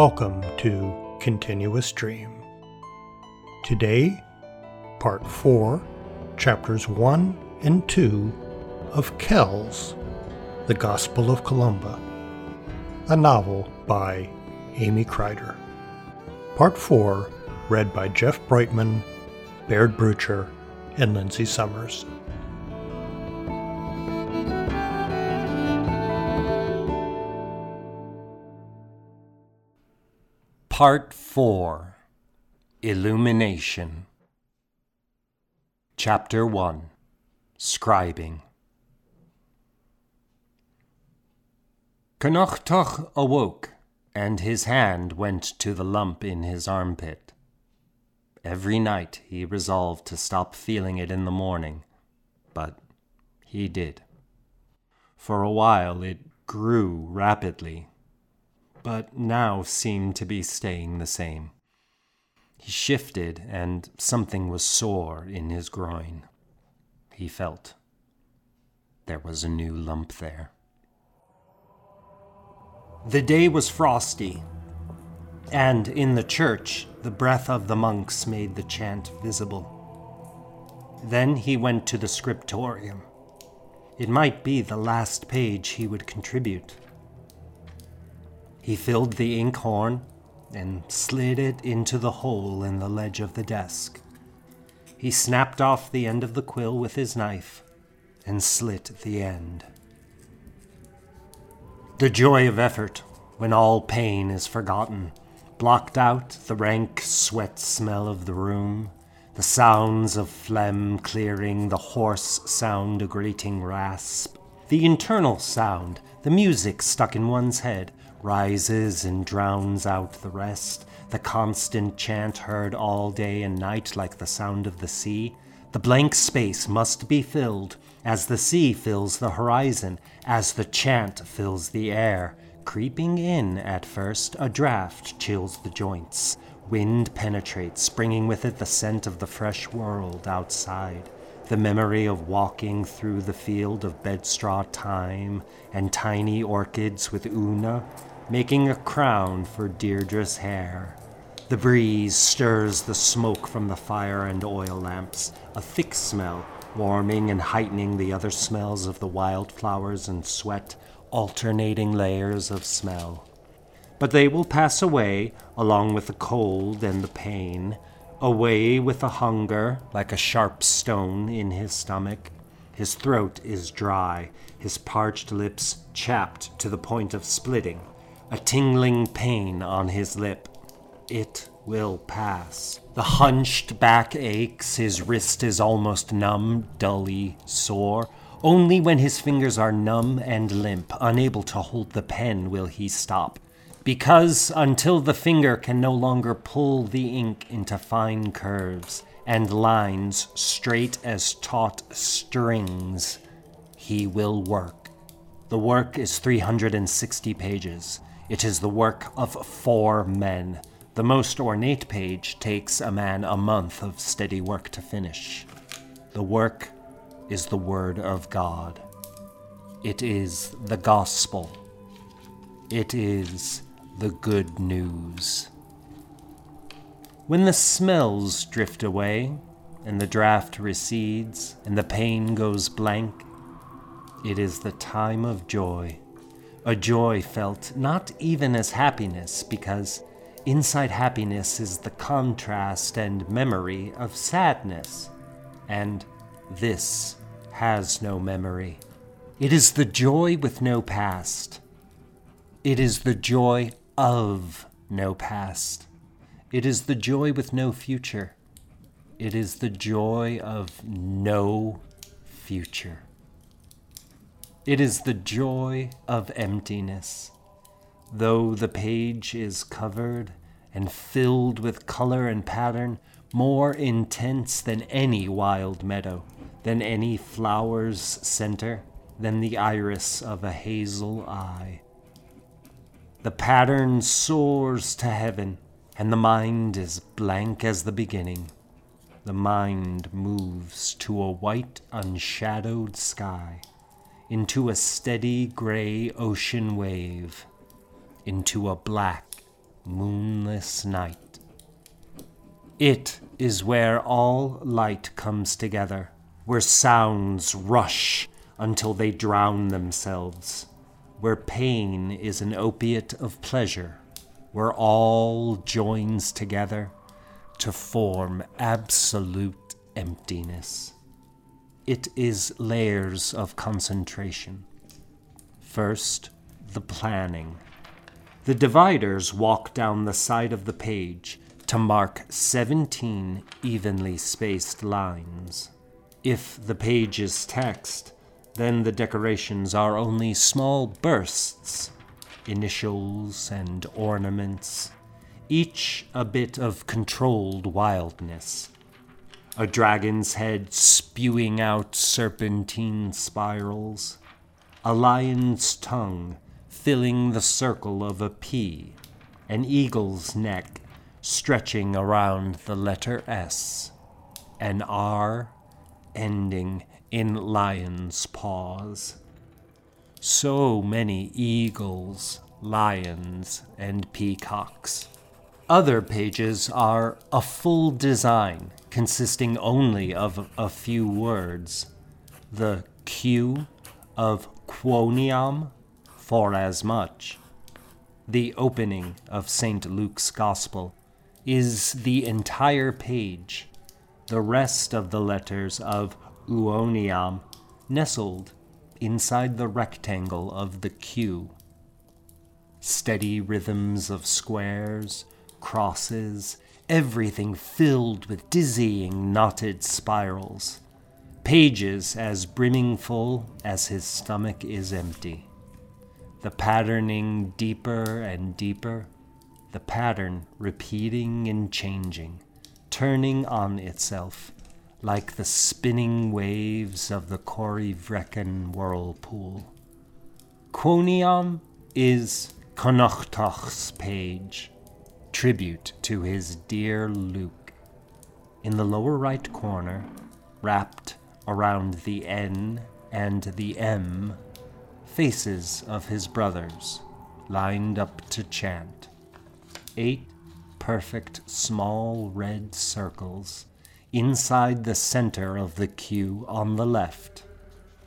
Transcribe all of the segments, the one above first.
Welcome to Continuous Stream. Today, Part 4, Chapters 1 and 2 of Kells, The Gospel of Columba, a novel by Amy Crider. Part 4, read by Jeff Brightman, Baird Brucher, and Lindsay Summers. Part 4 Illumination Chapter 1 Scribing Connachtach awoke, and his hand went to the lump in his armpit. Every night he resolved to stop feeling it in the morning, but he did. For a while it grew rapidly, but now seemed to be staying the same. He shifted, and something was sore in his groin. He felt there was a new lump there. The day was frosty, and in the church the breath of the monks made the chant visible. Then he went to the scriptorium. It might be the last page he would contribute. He filled the inkhorn and slid it into the hole in the ledge of the desk. He snapped off the end of the quill with his knife and slit the end. The joy of effort, when all pain is forgotten, blocked out the rank sweat smell of the room, the sounds of phlegm clearing, the hoarse sound a grating rasp, the internal sound, the music stuck in one's head, rises and drowns out the rest, the constant chant heard all day and night like the sound of the sea. The blank space must be filled, as the sea fills the horizon, as the chant fills the air. Creeping in at first, a draught chills the joints. Wind penetrates, bringing with it the scent of the fresh world outside the memory of walking through the field of bedstraw thyme and tiny orchids with Una, making a crown for Deirdre's hair. The breeze stirs the smoke from the fire and oil lamps, a thick smell, warming and heightening the other smells of the wildflowers and sweat, alternating layers of smell. But they will pass away, along with the cold and the pain, away with the hunger like a sharp stone in his stomach. His throat is dry, his parched lips chapped to the point of splitting, a tingling pain on his lip. It will pass. The hunched back aches, his wrist is almost numb, dully sore. Only when his fingers are numb and limp, unable to hold the pen, will he stop because until the finger can no longer pull the ink into fine curves and lines straight as taut strings, he will work. The work is 360 pages. It is the work of four men. The most ornate page takes a man a month of steady work to finish. The work is the Word of God. It is the gospel. It is the good news. When the smells drift away, and the draught recedes, and the pain goes blank, it is the time of joy. A joy felt not even as happiness, because inside happiness is the contrast and memory of sadness, and this has no memory. It is the joy with no past. It is the joy of no past. It is the joy with no future. It is the joy of no future. It is the joy of emptiness. Though the page is covered and filled with color and pattern, more intense than any wild meadow, than any flower's center, than the iris of a hazel eye. The pattern soars to heaven, and the mind is blank as the beginning. The mind moves to a white, unshadowed sky, into a steady gray ocean wave, into a black, moonless night. It is where all light comes together, where sounds rush until they drown themselves, where pain is an opiate of pleasure, where all joins together to form absolute emptiness. It is layers of concentration. First, the planning. The dividers walk down the side of the page to mark 17 evenly spaced lines. If the page is text, then the decorations are only small bursts, initials and ornaments, each a bit of controlled wildness. A dragon's head spewing out serpentine spirals, a lion's tongue filling the circle of a P, an eagle's neck stretching around the letter S, an R ending in lion's paws. So many eagles, lions, and peacocks. Other pages are a full design consisting only of a few words. The Q of quoniam, for as much. The opening of St. Luke's Gospel is the entire page, the rest of the letters of uoniam nestled inside the rectangle of the Q. Steady rhythms of squares, crosses, everything filled with dizzying knotted spirals pages as brimming full as his stomach is empty. The patterning deeper and deeper, the pattern repeating and changing, turning on itself like the spinning waves of the Corryvreckan whirlpool. Quoniam is Connachtach's page, tribute to his dear Luke. In the lower right corner, wrapped around the N and the M, faces of his brothers lined up to chant. Eight perfect small red circles inside the center of the Q on the left,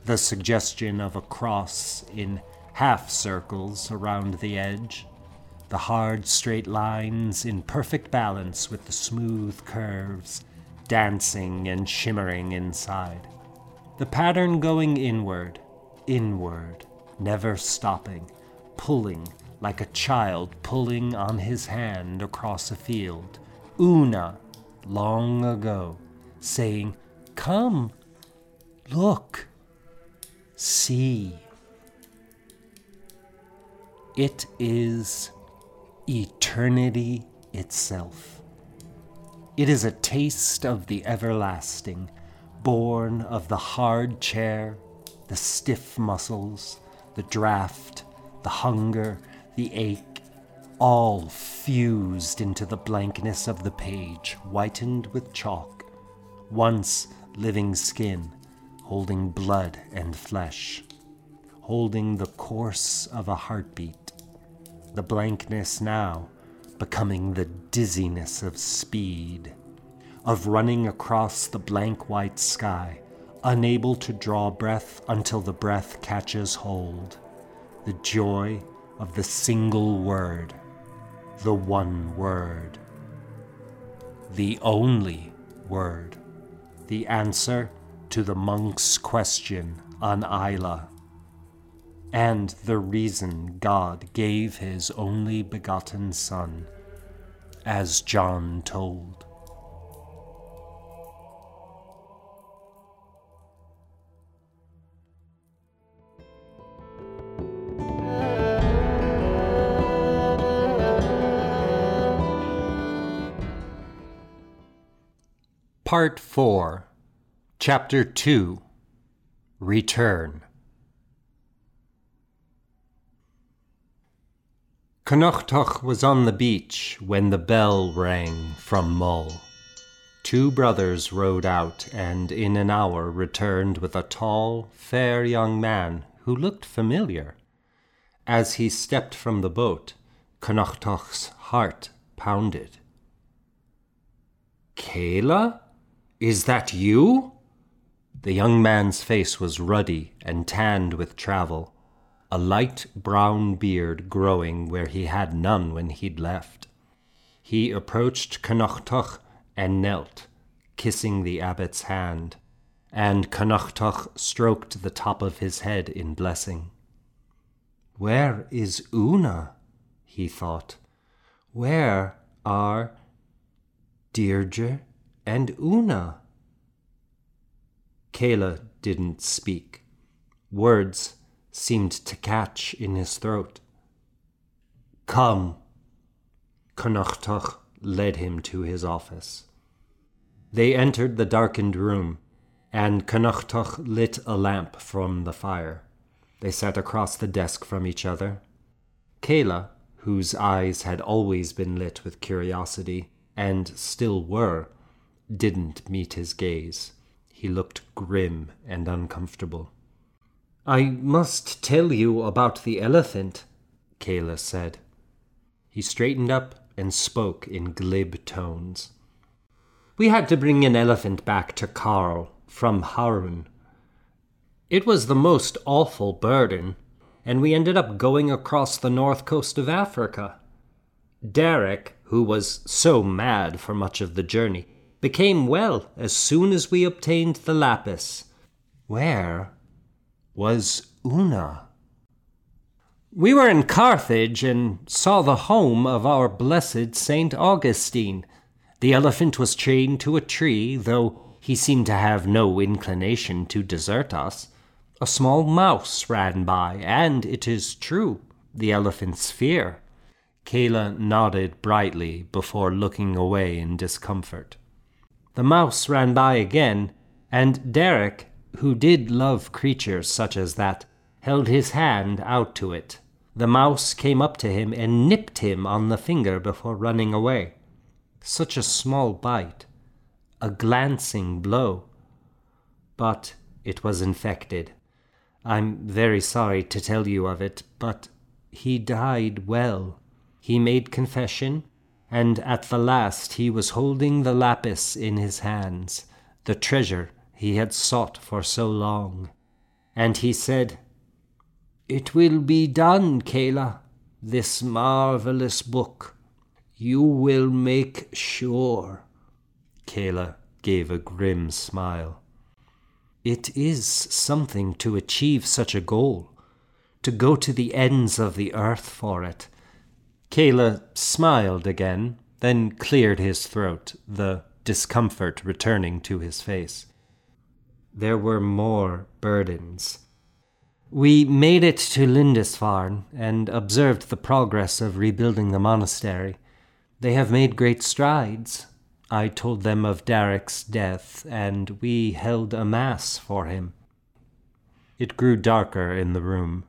the suggestion of a cross in half circles around the edge, the hard straight lines in perfect balance with the smooth curves dancing and shimmering inside. The pattern going inward, inward, never stopping, pulling like a child pulling on his hand across a field. Una, long ago, saying, Come, look, see. It is eternity itself. It is a taste of the everlasting, born of the hard chair, the stiff muscles, the draft, the hunger, the ache, all fused into the blankness of the page, whitened with chalk, once living skin, holding blood and flesh, holding the course of a heartbeat, the blankness now becoming the dizziness of speed, of running across the blank white sky, unable to draw breath until the breath catches hold, the joy of the single word, the one word, the only word, the answer to the monk's question on Isla and the reason God gave his only begotten Son, as John told. Part 4, Chapter 2 Return. Connachtach was on the beach when the bell rang from Mull. Two brothers rowed out and in an hour returned with a tall, fair young man who looked familiar. As he stepped from the boat, Connachtach's heart pounded. Kayla? Is that you? The young man's face was ruddy and tanned with travel, a light brown beard growing where he had none when he'd left. He approached Connachtach and knelt, kissing the abbot's hand, and Connachtach stroked the top of his head in blessing. Where is Una? he thought. Where are Deirdre and Una? Kayla didn't speak. Words seemed to catch in his throat. Come. Connachtach led him to his office. They entered the darkened room, and Connachtach lit a lamp from the fire. They sat across the desk from each other. Kayla, whose eyes had always been lit with curiosity, and still were, didn't meet his gaze. He looked grim and uncomfortable. I must tell you about the elephant, Kayla said. He straightened up and spoke in glib tones. We had to bring an elephant back to Carl from Harun. It was the most awful burden, and we ended up going across the north coast of Africa. Derek, who was so mad for much of the journey, became well as soon as we obtained the lapis. Where was Una? We were in Carthage and saw the home of our blessed Saint Augustine. The elephant was chained to a tree, though he seemed to have no inclination to desert us. A small mouse ran by, and it is true, the elephant's fear. Kayla nodded brightly before looking away in discomfort. The mouse ran by again, and Derek, who did love creatures such as that, held his hand out to it. The mouse came up to him and nipped him on the finger before running away. Such a small bite, a glancing blow. But it was infected. I'm very sorry to tell you of it, but he died well. He made confession, and at the last he was holding the lapis in his hands, the treasure he had sought for so long. And he said, It will be done, Kayla, this marvelous book. You will make sure. Kayla gave a grim smile. It is something to achieve such a goal, to go to the ends of the earth for it. Kayla smiled again, then cleared his throat, the discomfort returning to his face. There were more burdens. We made it to Lindisfarne and observed the progress of rebuilding the monastery. They have made great strides, I told them of Derek's death, and we held a mass for him. It grew darker in the room,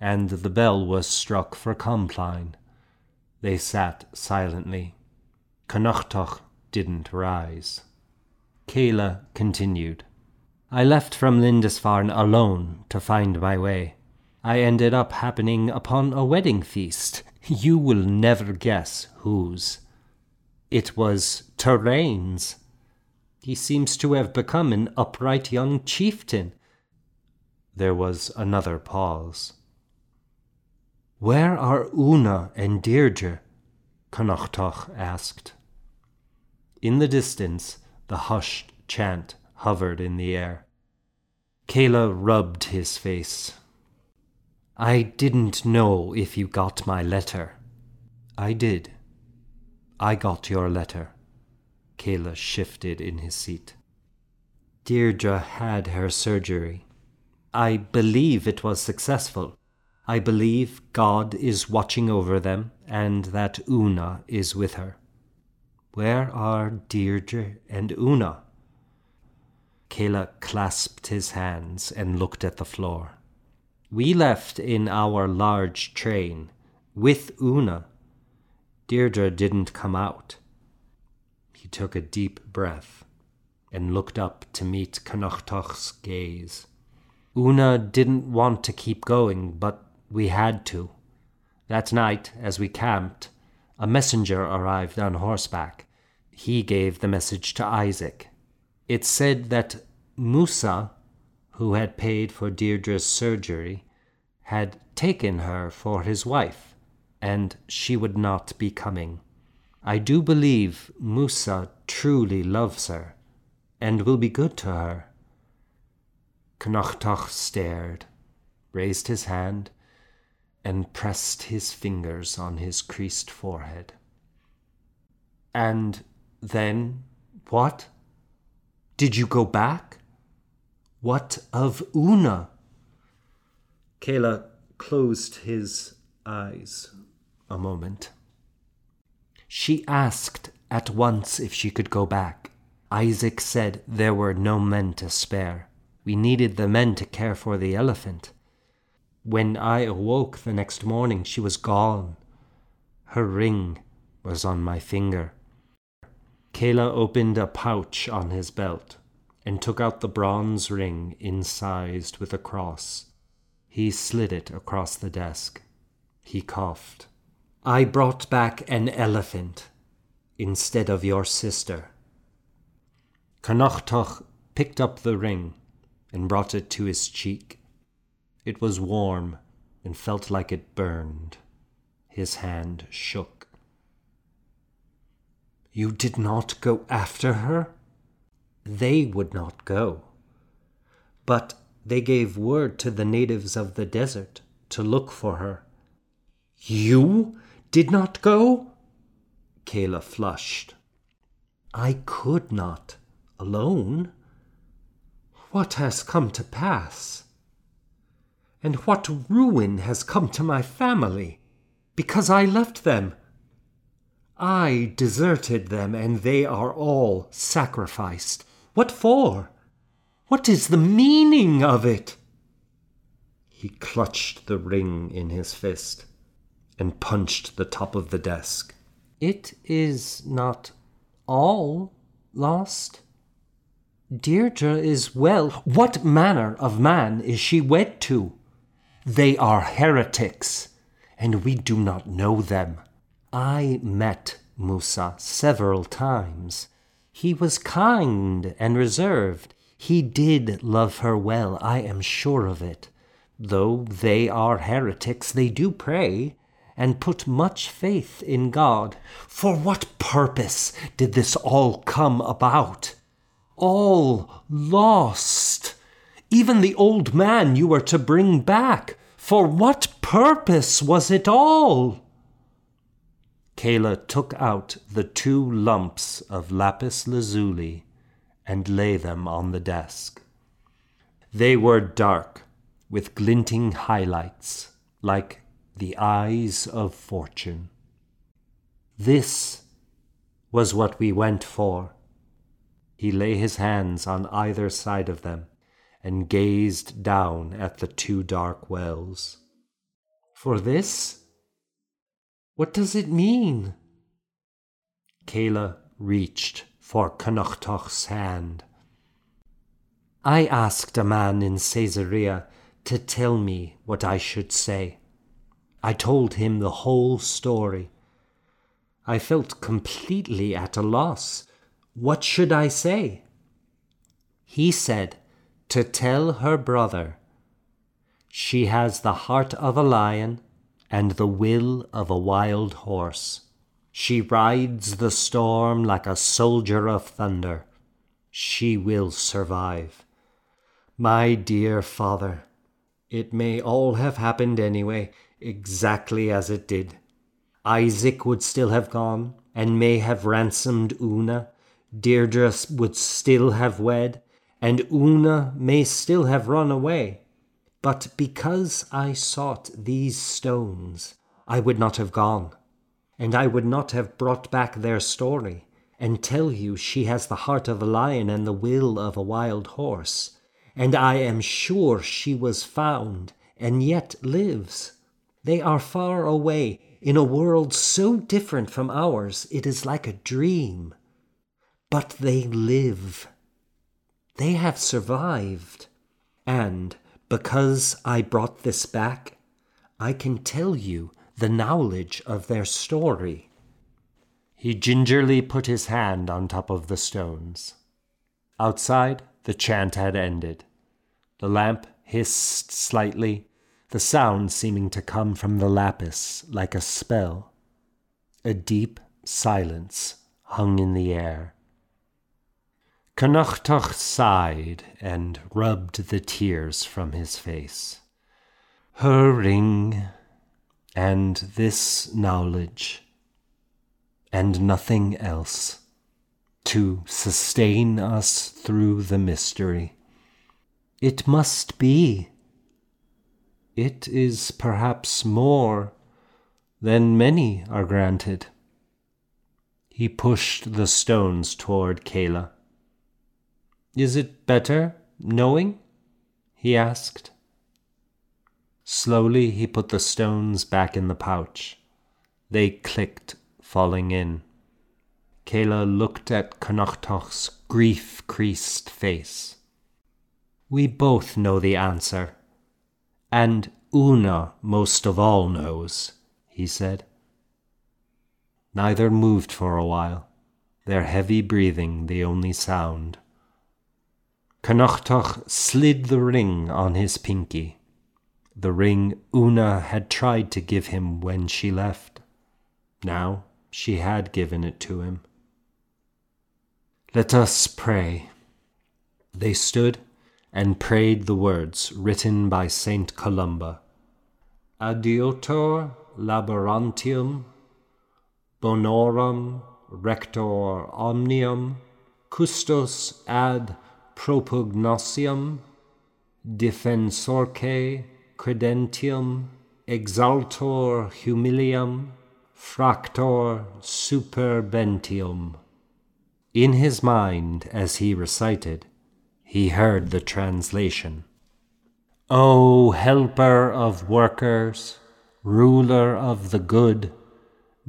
and the bell was struck for Compline. They sat silently. Connachtach didn't rise. Kayla continued. I left from Lindisfarne alone to find my way. I ended up happening upon a wedding feast. You will never guess whose. It was Terrain's. He seems to have become an upright young chieftain. There was another pause. Where are Una and Deirdre? Connachtach asked. In the distance, the hushed chant hovered in the air. Kayla rubbed his face. I didn't know if you got my letter. I did. I got your letter. Kayla shifted in his seat. Deirdre had her surgery. I believe it was successful. I believe God is watching over them and that Una is with her. Where are Deirdre and Una? Kayla clasped his hands and looked at the floor. We left in our large train with Una Deirdre didn't come out. He took a deep breath and looked up to meet Connachtach's gaze. Una didn't want to keep going, but we had to. That night, as we camped, a messenger arrived on horseback. He gave the message to Isaac. It said that Musa, who had paid for Deirdre's surgery, had taken her for his wife, and she would not be coming. I do believe Musa truly loves her, and will be good to her. Connachtach stared, raised his hand, and pressed his fingers on his creased forehead. And then what? Did you go back? What of Una? Kayla closed his eyes a moment. She asked at once if she could go back. Isaac said there were no men to spare. We needed the men to care for the elephant. When I awoke the next morning, she was gone. Her ring was on my finger. Kayla opened a pouch on his belt and took out the bronze ring incised with a cross. He slid it across the desk. He coughed. I brought back an elephant instead of your sister. Connachtach picked up the ring and brought it to his cheek. It was warm and felt like it burned. His hand shook. You did not go after her? They would not go. But they gave word to the natives of the desert to look for her. You did not go? Kayla flushed. I could not, alone. What has come to pass? And what ruin has come to my family because I left them? I deserted them, and they are all sacrificed. What for? What is the meaning of it? He clutched the ring in his fist and punched the top of the desk. It is not all lost. Deirdre is well. What manner of man is she wed to? They are heretics, and we do not know them. I met Musa several times. He was kind and reserved. He did love her well, I am sure of it. Though they are heretics, they do pray and put much faith in God. For what purpose did this all come about? All lost even the old man you were to bring back. For what purpose was it all? Kayla took out the two lumps of lapis lazuli and lay them on the desk. They were dark, with glinting highlights, like the eyes of fortune. This was what we went for. He lay his hands on either side of them and gazed down at the two dark wells. For this? What does it mean? Kayla reached for Connachtach's hand. I asked a man in Caesarea to tell me what I should say. I told him the whole story. I felt completely at a loss. What should I say? He said to tell her brother. She has the heart of a lion and the will of a wild horse. She rides the storm like a soldier of thunder. She will survive. My dear father, it may all have happened anyway, exactly as it did. Isaac would still have gone, and may have ransomed Una. Deirdre would still have wed, and Una may still have run away. But because I sought these stones, I would not have gone, and I would not have brought back their story, and tell you she has the heart of a lion and the will of a wild horse, and I am sure she was found, and yet lives. They are far away, in a world so different from ours, it is like a dream. But they live they have survived. And because I brought this back, I can tell you the knowledge of their story. He gingerly put his hand on top of the stones. Outside, the chant had ended. The lamp hissed slightly, the sound seeming to come from the lapis like a spell. A deep silence hung in the air. Connachtach sighed and rubbed the tears from his face. Her ring, and this knowledge, and nothing else, to sustain us through the mystery. It must be. It is perhaps more than many are granted. He pushed the stones toward Kayla. Is it better knowing? he asked. Slowly he put the stones back in the pouch. They clicked, falling in. Kayla looked at Connachtach's grief creased face. We both know the answer. And Una most of all knows, he said. Neither moved for a while, their heavy breathing the only sound. Connachtach slid the ring on his pinky, the ring Una had tried to give him when she left. Now she had given it to him. Let us pray. They stood and prayed the words written by Saint Columba Adiutor laborantium, bonorum rector omnium, custos ad propugnosium, defensorque credentium, exaltor humilium, fractor superbientium. In his mind, as he recited, he heard the translation. O helper of workers, ruler of the good,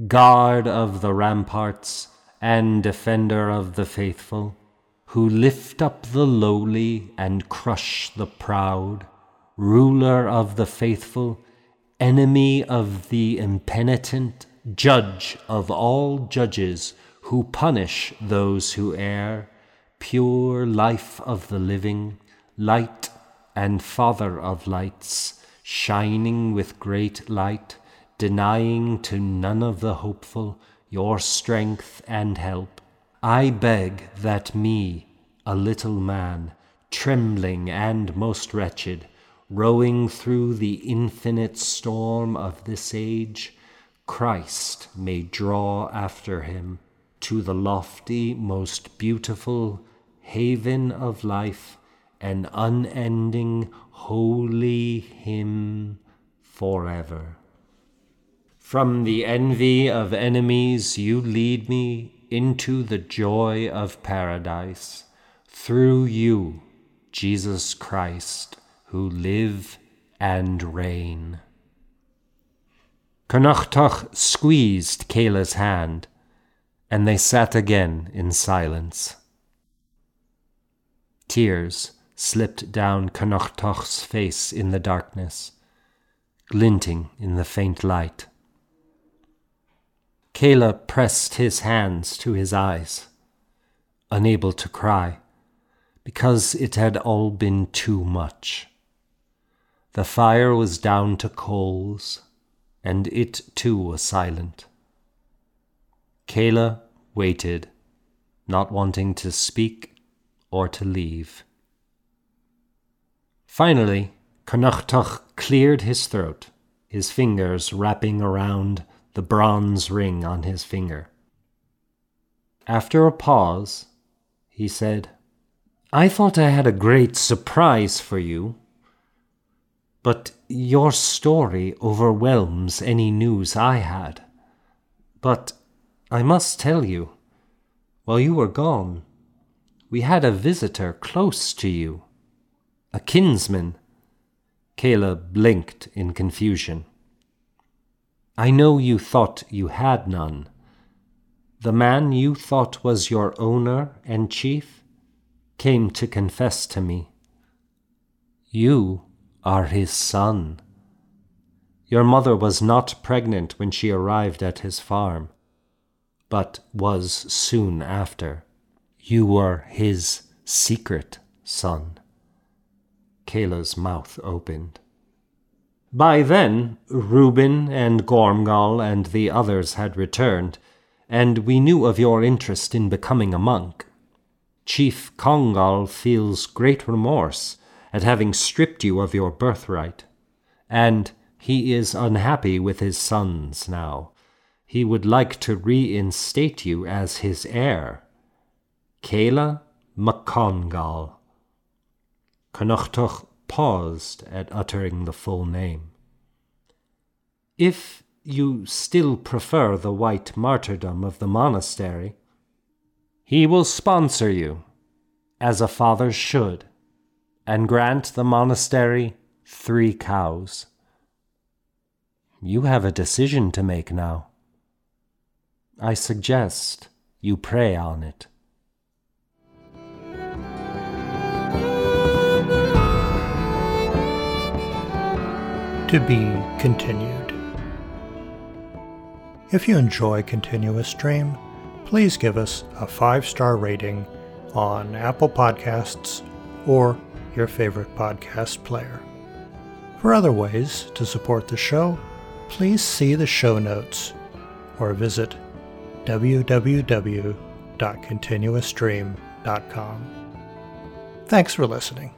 guard of the ramparts, and defender of the faithful, who lift up the lowly and crush the proud, ruler of the faithful, enemy of the impenitent, judge of all judges, who punish those who err, pure life of the living, light and father of lights, shining with great light, denying to none of the hopeful your strength and help. I beg that me, a little man, trembling and most wretched, rowing through the infinite storm of this age, Christ may draw after him to the lofty, most beautiful haven of life, an unending, holy hymn forever. From the envy of enemies, you lead me into the joy of paradise. Through you, Jesus Christ, who live and reign. Connachtach squeezed Kayla's hand and they sat again in silence. Tears slipped down Connachtach's face in the darkness, glinting in the faint light. Kayla pressed his hands to his eyes, unable to cry, because it had all been too much. The fire was down to coals, and it too was silent. Kayla waited, not wanting to speak or to leave. Finally, Connachtach cleared his throat, his fingers wrapping around the bronze ring on his finger. After a pause, he said, I thought I had a great surprise for you, but your story overwhelms any news I had. But I must tell you, while you were gone, we had a visitor close to you, a kinsman. Caleb blinked in confusion. I know you thought you had none. The man you thought was your owner and chief came to confess to me. You are his son. Your mother was not pregnant when she arrived at his farm, but was soon after. You were his secret son. Kayla's mouth opened. By then, Reuben and Gormgal and the others had returned, and we knew of your interest in becoming a monk. Chief Congal feels great remorse at having stripped you of your birthright, and he is unhappy with his sons now. He would like to reinstate you as his heir. Kayla McCongal. Connachtach paused at uttering the full name. If you still prefer the white martyrdom of the monastery, he will sponsor you, as a father should, and grant the monastery three cows. You have a decision to make now. I suggest you pray on it. To be continued. If you enjoy Continuous Stream, please give us a five star rating on Apple Podcasts or your favorite podcast player. For other ways to support the show, please see the show notes or visit www.continuousstream.com. Thanks for listening.